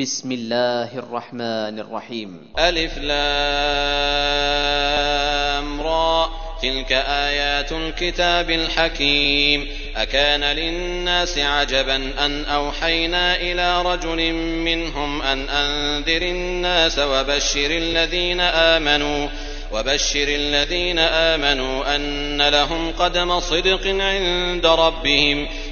بسم الله الرحمن الرحيم. ألف لام را. تلك آيات الكتاب الحكيم. أكان للناس عجبا أن أوحينا إلى رجل منهم أن أنذر الناس وبشر الذين آمنوا وبشر الذين آمنوا أن لهم قدم صدق عند ربهم.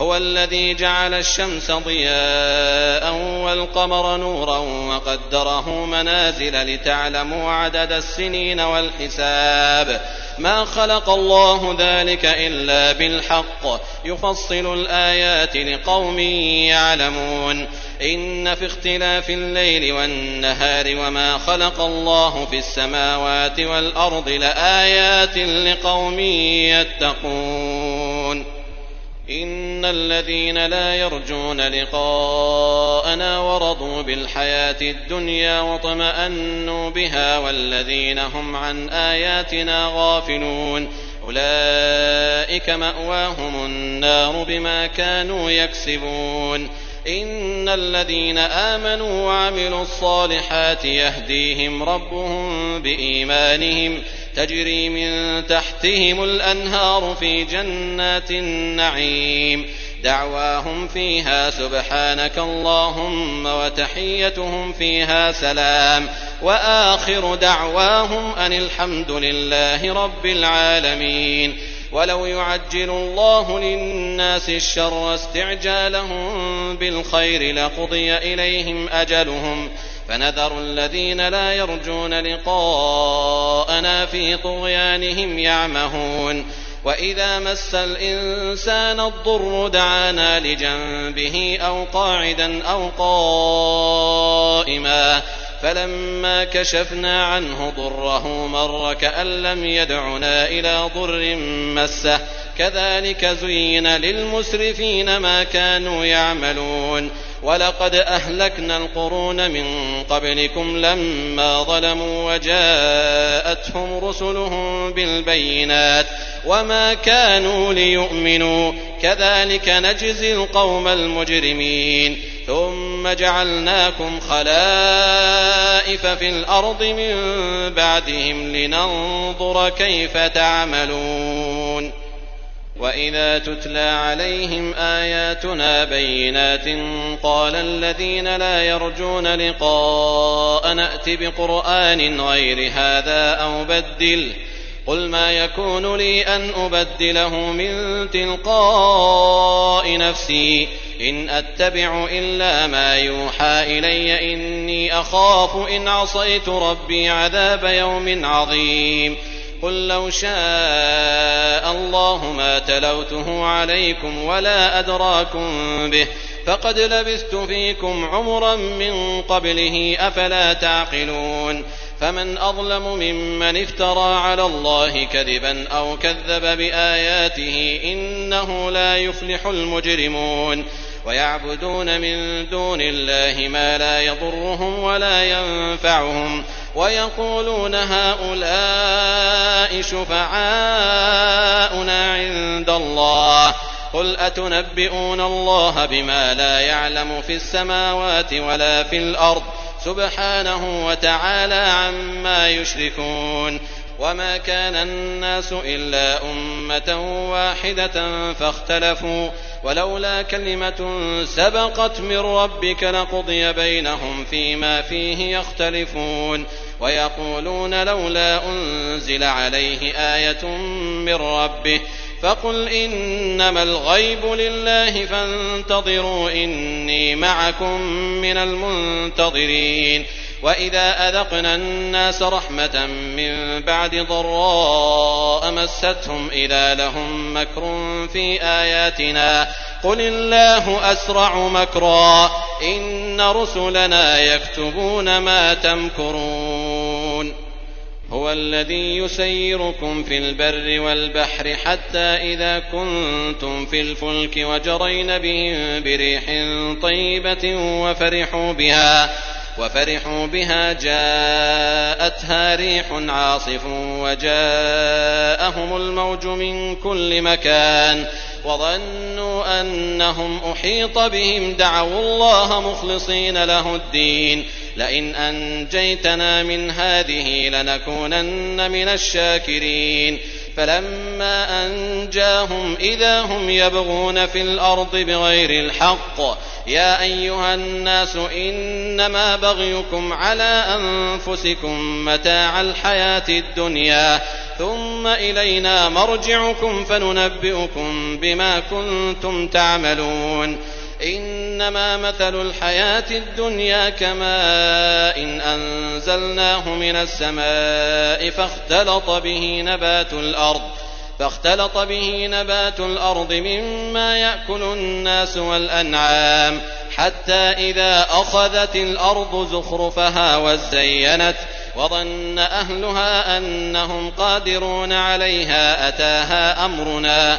هو الذي جعل الشمس ضياء والقمر نورا وقدره منازل لتعلموا عدد السنين والحساب. ما خلق الله ذلك إلا بالحق. يفصل الآيات لقوم يعلمون. إن في اختلاف الليل والنهار وما خلق الله في السماوات والأرض لآيات لقوم يتقون. إن الذين لا يرجون لقاءنا ورضوا بالحياة الدنيا واطمأنوا بها والذين هم عن آياتنا غافلون أولئك مأواهم النار بما كانوا يكسبون إن الذين آمنوا وعملوا الصالحات يهديهم ربهم بإيمانهم تجري من تحتهم الأنهار في جنات النعيم. دعواهم فيها سبحانك اللهم وتحيتهم فيها سلام. وآخر دعواهم أن الحمد لله رب العالمين. ولو يعجل الله للناس الشر استعجالهم بالخير لقضي إليهم أجلهم. فنذر الذين لا يرجون لقاءنا في طغيانهم يعمهون وإذا مس الإنسان الضر دعانا لجنبه أو قاعدا أو قائما فلما كشفنا عنه ضره مر كأن لم يدعنا إلى ضر مسه كذلك زين للمسرفين ما كانوا يعملون ولقد أهلكنا القرون من قبلكم لما ظلموا وجاءتهم رسلهم بالبينات وما كانوا ليؤمنوا. كذلك نجزي القوم المجرمين. ثم جعلناكم خلائف في الأرض من بعدهم لننظر كيف تعملون. وإذا تتلى عليهم آياتنا بينات قال الذين لا يرجون لقاء نأت بقرآن غير هذا أو بدل قل ما يكون لي أن أبدله من تلقاء نفسي إن أتبع إلا ما يوحى إلي إني أخاف إن عصيت ربي عذاب يوم عظيم قل لو شاء الله ما تلوته عليكم ولا أدراكم به فقد لبثت فيكم عمرا من قبله أفلا تعقلون؟ فمن أظلم ممن افترى على الله كذبا أو كذب بآياته إنه لا يفلح المجرمون. ويعبدون من دون الله ما لا يضرهم ولا ينفعهم. ويقولون هؤلاء شفعاؤنا عند الله. قل أتنبئون الله بما لا يعلم في السماوات ولا في الأرض؟ سبحانه وتعالى عما يشركون. وما كان الناس إلا أمة واحدة فاختلفوا ولولا كلمة سبقت من ربك لقضي بينهم فيما فيه يختلفون ويقولون لولا أنزل عليه آية من ربه فقل إنما الغيب لله فانتظروا إني معكم من المنتظرين وإذا أذقنا الناس رحمة من بعد ضراء مستهم إذا لهم مكر في آياتنا قل الله أسرع مكرا إن رسلنا يكتبون ما تمكرون هو الذي يسيركم في البر والبحر حتى إذا كنتم في الفلك وجرين بهم بريح طيبة وفرحوا بها وفرحوا بها جاءتها ريح عاصف وجاءهم الموج من كل مكان وظنوا أنهم أحيط بهم دعوا الله مخلصين له الدين لئن أنجيتنا من هذه لنكونن من الشاكرين فلما أنجاهم إذا هم يبغون في الأرض بغير الحق يا أيها الناس إنما بغيكم على أنفسكم متاع الحياة الدنيا ثم إلينا مرجعكم فننبئكم بما كنتم تعملون إنما مثل الحياة الدنيا كماء إن أنزلناه من السماء فاختلط به نبات الأرض فاختلط به نبات الأرض مما يأكل الناس والأنعام حتى إذا أخذت الأرض زخرفها وزينت وظن أهلها أنهم قادرون عليها أتاها أمرنا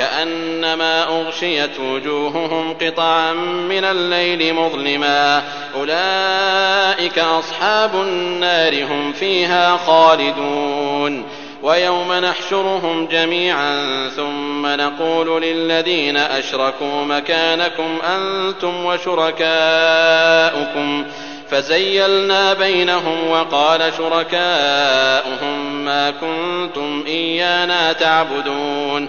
كأنما أغشيت وجوههم قطعا من الليل مظلما. أولئك أصحاب النار هم فيها خالدون. ويوم نحشرهم جميعا ثم نقول للذين أشركوا مكانكم أنتم وشركاؤكم. فزيلنا بينهم وقال شركاؤهم ما كنتم إيانا تعبدون.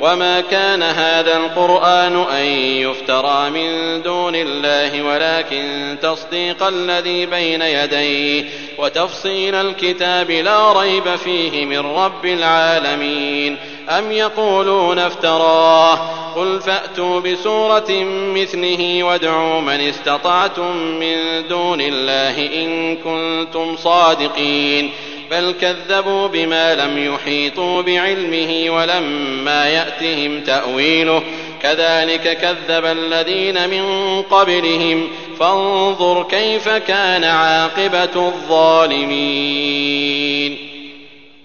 وما كان هذا القرآن أن يفترى من دون الله ولكن تصديق الذي بين يديه وتفصيل الكتاب لا ريب فيه من رب العالمين أم يقولون افتراه قل فأتوا بسورة مثله وادعوا من استطعتم من دون الله إن كنتم صادقين بل كذبوا بما لم يحيطوا بعلمه ولما يأتهم تأويله كذلك كذب الذين من قبلهم فانظر كيف كان عاقبة الظالمين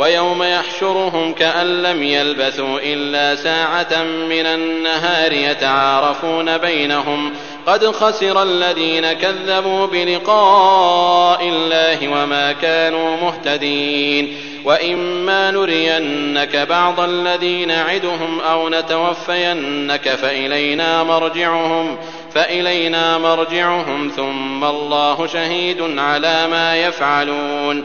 ويوم يحشرهم كأن لم يلبثوا إلا ساعة من النهار يتعارفون بينهم قد خسر الذين كذبوا بلقاء الله وما كانوا مهتدين وإما نرينك بعض الذي نعدهم أو نتوفينك فإلينا مرجعهم فإلينا مرجعهم ثم الله شهيد على ما يفعلون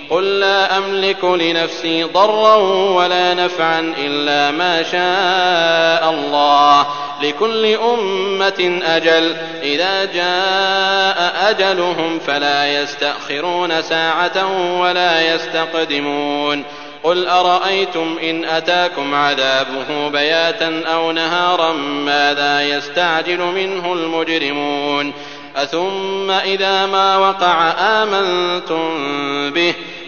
قل لا أملك لنفسي ضرا ولا نفعا إلا ما شاء الله لكل أمة أجل. إذا جاء أجلهم فلا يستأخرون ساعة ولا يستقدمون. قل أرأيتم إن أتاكم عذابه بياتا أو نهارا ماذا يستعجل منه المجرمون؟ أثم إذا ما وقع آمنتم به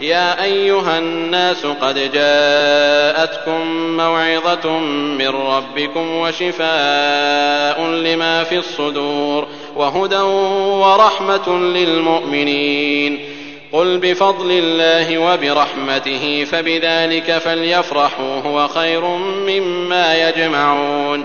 يا أيها الناس قد جاءتكم موعظة من ربكم وشفاء لما في الصدور وهدى ورحمة للمؤمنين. قل بفضل الله وبرحمته فبذلك فليفرحوا هو خير مما يجمعون.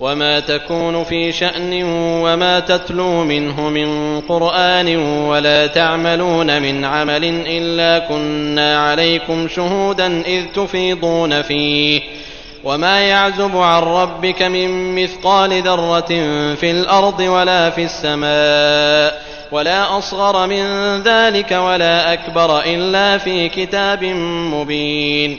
وما تكون في شأن وما تتلو منه من قرآن ولا تعملون من عمل إلا كنا عليكم شهودا إذ تفيضون فيه وما يعزب عن ربك من مثقال ذرة في الأرض ولا في السماء ولا أصغر من ذلك ولا أكبر إلا في كتاب مبين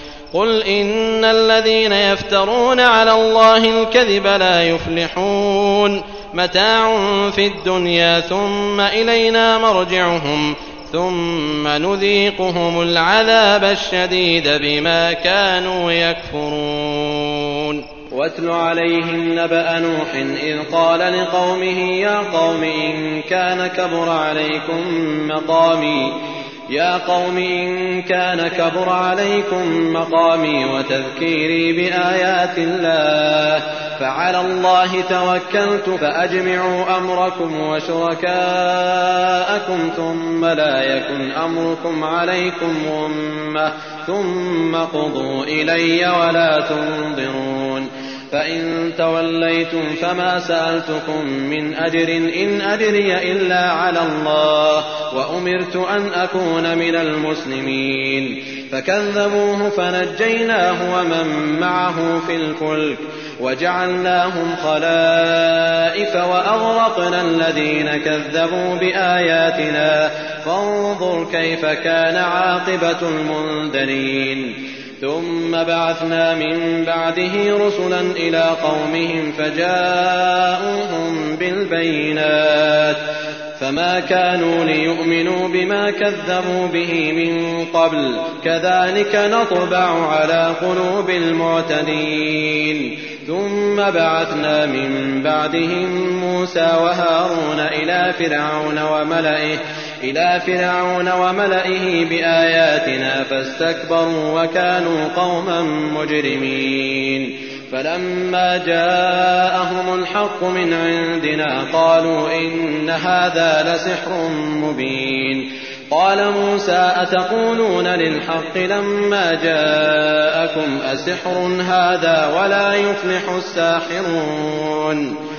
قل إن الذين يفترون على الله الكذب لا يفلحون متاع في الدنيا ثم إلينا مرجعهم ثم نذيقهم العذاب الشديد بما كانوا يكفرون واتل عليهم نبأ نوح إذ قال لقومه يا قوم إن كان كبر عليكم مقامي يا قوم إن كان كبر عليكم مقامي وتذكيري بآيات الله فعلى الله توكلت فأجمعوا أمركم وشركاءكم ثم لا يكن أمركم عليكم غمة ثم قضوا إلي ولا تنظرون فإن توليتم فما سألتكم من أجر إن أجري إلا على الله وأمرت أن أكون من المسلمين فكذبوه فنجيناه ومن معه في الفلك وجعلناهم خلائف وأغرقنا الذين كذبوا بآياتنا فانظر كيف كان عاقبة المنذرين ثم بعثنا من بعده رسلا إلى قومهم فجاءوهم بالبينات فما كانوا ليؤمنوا بما كذبوا به من قبل كذلك نطبع على قلوب المعتدين ثم بعثنا من بعدهم موسى وهارون إلى فرعون وملئه إلى فرعون وملئه بآياتنا فاستكبروا وكانوا قوما مجرمين. فلما جاءهم الحق من عندنا قالوا إن هذا لسحر مبين. قال موسى أتقولون للحق لما جاءكم أسحر هذا ولا يفلح الساحرون؟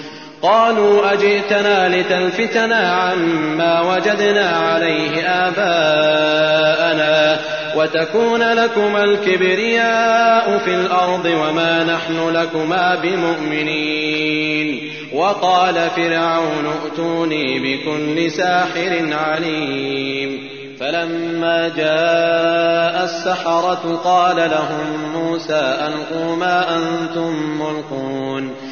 قالوا أجئتنا لتلفتنا عما وجدنا عليه آباءنا وتكون لكما الكبرياء في الأرض وما نحن لكما بمؤمنين. وقال فرعون ائتوني بكل ساحر عليم. فلما جاء السحرة قال لهم موسى ألقوا ما أنتم ملقون.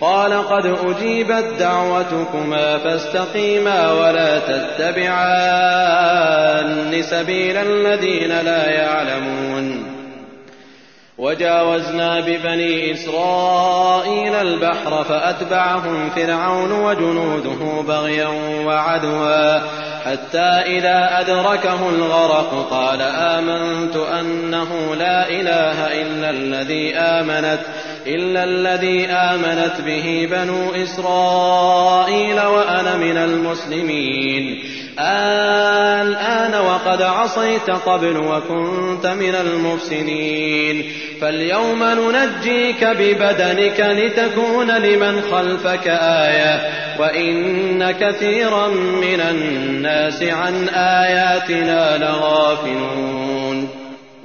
قال قد أجيبت دعوتكما فاستقيما ولا تتبعان سبيل الذين لا يعلمون. وجاوزنا ببني إسرائيل البحر فأتبعهم فرعون وجنوده بغيا وعدوا. حتى إذا أدركه الغرق قال آمنت أنه لا إله إلا الذي آمنت. إلا الذي آمنت به بنو إسرائيل وأنا من المسلمين. الآن وقد عصيت قبل وكنت من المفسدين. فاليوم ننجيك ببدنك لتكون لمن خلفك آية. وإن كثيرا من الناس عن آياتنا لغافلون.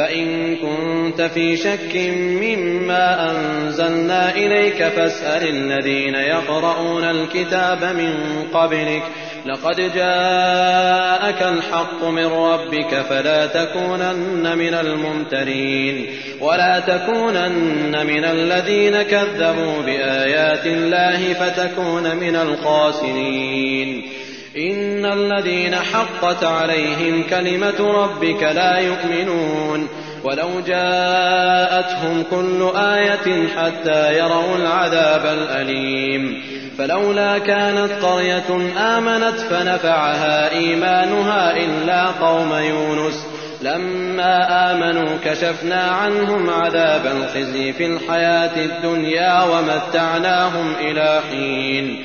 فإن كنت في شك مما أنزلنا إليك فاسأل الذين يقرؤون الكتاب من قبلك. لقد جاءك الحق من ربك فلا تكونن من الممترين. ولا تكونن من الذين كذبوا بآيات الله فتكون من الخاسرين. إن الذين حقت عليهم كلمة ربك لا يؤمنون ولو جاءتهم كل آية حتى يروا العذاب الأليم فلولا كانت قرية آمنت فنفعها إيمانها إلا قوم يونس لما آمنوا كشفنا عنهم عذاب الخزي في الحياة الدنيا ومتعناهم إلى حين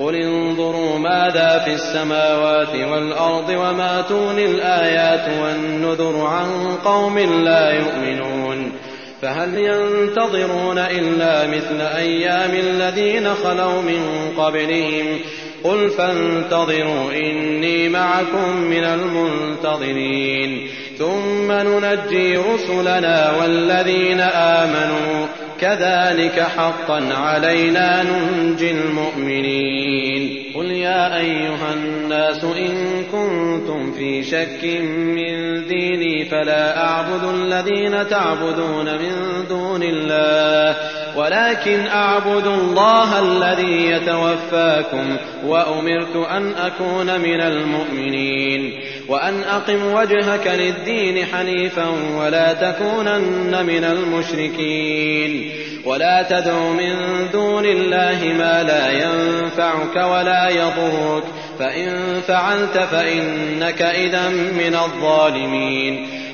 قل انظروا ماذا في السماوات والأرض وما تغني الآيات والنذر عن قوم لا يؤمنون فهل ينتظرون إلا مثل أيام الذين خلوا من قبلهم قل فانتظروا إني معكم من المنتظرين ثم ننجي رسلنا والذين آمنوا كذلك حقا علينا ننجي المؤمنين. قل يا أيها الناس إن كنتم في شك من ديني فلا أعبد الذين تعبدون من دون الله ولكن أعبد الله الذي يتوفاكم وأمرت أن أكون من المؤمنين. وأن أقم وجهك للدين حنيفا ولا تكونن من المشركين. ولا تدع من دون الله ما لا ينفعك ولا يضرك. فإن فعلت فإنك إذا من الظالمين.